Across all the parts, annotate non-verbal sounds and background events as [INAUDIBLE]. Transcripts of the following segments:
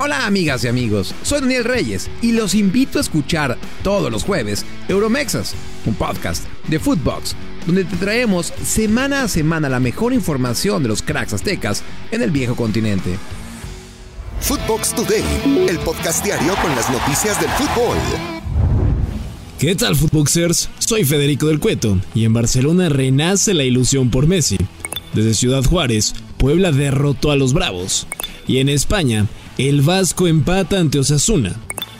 Hola amigas y amigos, soy Daniel Reyes y los invito a escuchar todos los jueves Euromexas, un podcast de Footbox, donde te traemos semana a semana la mejor información de los cracks aztecas en el viejo continente. Footbox Today, el podcast diario con las noticias del fútbol. ¿Qué tal, Footboxers? Soy Federico del Cueto y en Barcelona renace la ilusión por Messi. Desde Ciudad Juárez, Puebla derrotó a los Bravos. Y en España, el Vasco empata ante Osasuna.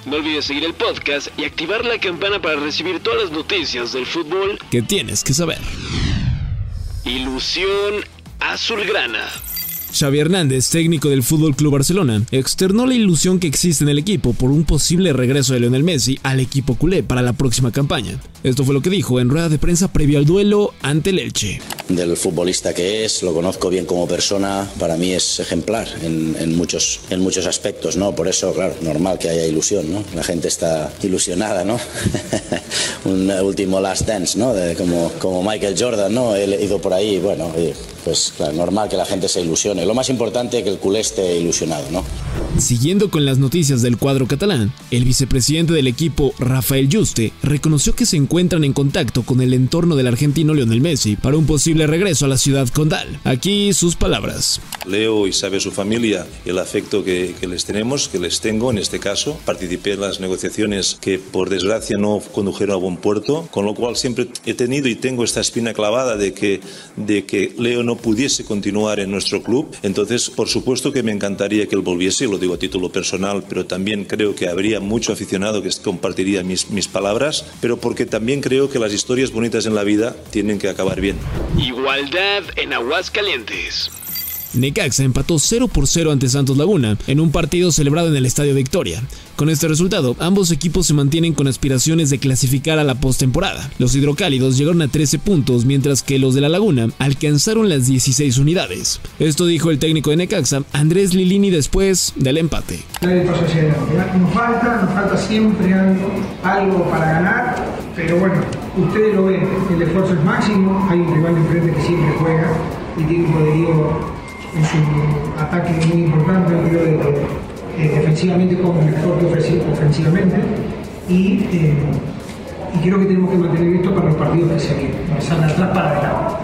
No olvides seguir el podcast y activar la campana para recibir todas las noticias del fútbol que tienes que saber. Ilusión azulgrana. Xavi Hernández, técnico del Fútbol Club Barcelona, externó la ilusión que existe en el equipo por un posible regreso de Lionel Messi al equipo culé para la próxima campaña. Esto fue lo que dijo en rueda de prensa previo al duelo ante el Elche. Del futbolista que es, lo conozco bien como persona, para mí es ejemplar en, muchos, en muchos aspectos, ¿no? Por eso, claro, normal que haya ilusión, ¿no? La gente está ilusionada, ¿no? [LAUGHS] un último last dance, ¿no? como, como Michael Jordan, ¿no? He ido por ahí, bueno, pues claro, normal que la gente se ilusione. Lo más importante es que el culé esté ilusionado, ¿no? Siguiendo con las noticias del cuadro catalán, el vicepresidente del equipo, Rafael Juste, reconoció que se encuentran en contacto con el entorno del argentino Lionel Messi para un posible regreso a la ciudad condal. Aquí sus palabras. Leo y sabe su familia el afecto que, que, les tenemos, que les tengo en este caso. Participé en las negociaciones que por desgracia no condujeron a buen puerto, con lo cual siempre he tenido y tengo esta espina clavada de que, de que Leo no pudiese continuar en nuestro club. Entonces, por supuesto que me encantaría que él volviese, lo digo a título personal, pero también creo que habría mucho aficionado que compartiría mis, mis palabras, pero porque también creo que las historias bonitas en la vida tienen que acabar bien. Igualdad en Aguascalientes. Necaxa empató 0 por 0 ante Santos Laguna en un partido celebrado en el Estadio Victoria. Con este resultado, ambos equipos se mantienen con aspiraciones de clasificar a la postemporada. Los hidrocálidos llegaron a 13 puntos, mientras que los de la Laguna alcanzaron las 16 unidades. Esto dijo el técnico de Necaxa, Andrés Lilini, después del empate. Nos falta, nos falta siempre algo, para ganar, pero bueno, ustedes lo ven, el esfuerzo es máximo, hay un rival que siempre juega y tiene un poderío es un ataque muy importante, creo que eh, defensivamente como mejor que ofensivamente y, eh, y, creo que tenemos que mantener esto para los partidos que se vienen, empezar de atrás para adelante,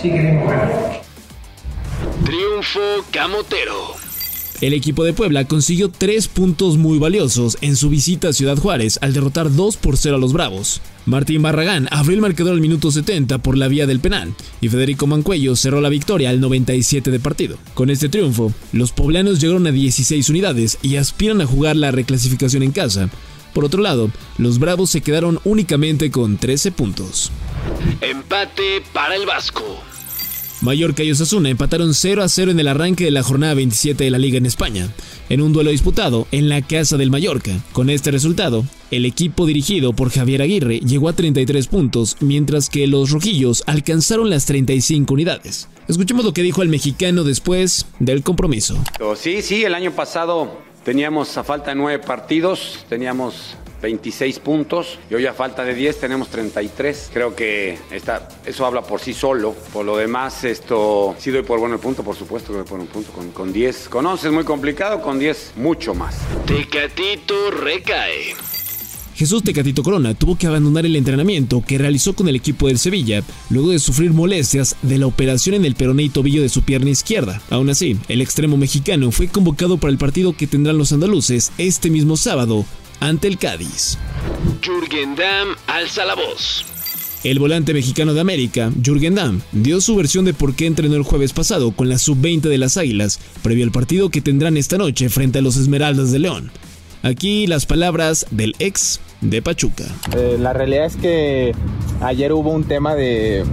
si queremos ganar. Triunfo Camotero. El equipo de Puebla consiguió tres puntos muy valiosos en su visita a Ciudad Juárez al derrotar 2 por 0 a los Bravos. Martín Barragán abrió el marcador al minuto 70 por la vía del penal y Federico Mancuello cerró la victoria al 97 de partido. Con este triunfo, los poblanos llegaron a 16 unidades y aspiran a jugar la reclasificación en casa. Por otro lado, los Bravos se quedaron únicamente con 13 puntos. Empate para el Vasco. Mallorca y Osasuna empataron 0 a 0 en el arranque de la jornada 27 de la Liga en España, en un duelo disputado en la casa del Mallorca. Con este resultado, el equipo dirigido por Javier Aguirre llegó a 33 puntos, mientras que los rojillos alcanzaron las 35 unidades. Escuchemos lo que dijo el mexicano después del compromiso. Sí, sí, el año pasado teníamos a falta de nueve partidos, teníamos 26 puntos y hoy a falta de 10 tenemos 33. Creo que está, eso habla por sí solo. Por lo demás, esto sí doy por bueno el punto, por supuesto que doy por un punto. Con, con 10, con 11 es muy complicado, con 10 mucho más. Tecatito recae. Jesús Tecatito Corona tuvo que abandonar el entrenamiento que realizó con el equipo del Sevilla luego de sufrir molestias de la operación en el peroné y tobillo de su pierna izquierda. Aún así, el extremo mexicano fue convocado para el partido que tendrán los andaluces este mismo sábado ante el Cádiz. Jürgen Damm alza la voz. El volante mexicano de América, Jürgen Damm, dio su versión de por qué entrenó el jueves pasado con la sub-20 de las Águilas, previo al partido que tendrán esta noche frente a los Esmeraldas de León. Aquí las palabras del ex de Pachuca. Eh, la realidad es que ayer hubo un tema de,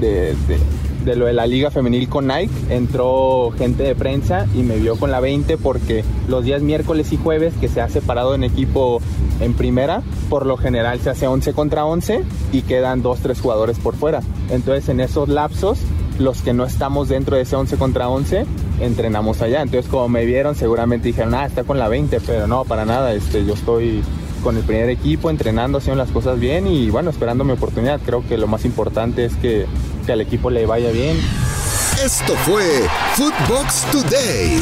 de, de de lo de la liga femenil con Nike, entró gente de prensa y me vio con la 20 porque los días miércoles y jueves que se ha separado en equipo en primera, por lo general se hace 11 contra 11 y quedan 2, 3 jugadores por fuera. Entonces en esos lapsos, los que no estamos dentro de ese 11 contra 11, entrenamos allá. Entonces como me vieron seguramente dijeron, ah, está con la 20, pero no, para nada, este, yo estoy con el primer equipo, entrenando, haciendo las cosas bien y bueno, esperando mi oportunidad. Creo que lo más importante es que, que al equipo le vaya bien. Esto fue Footbox Today.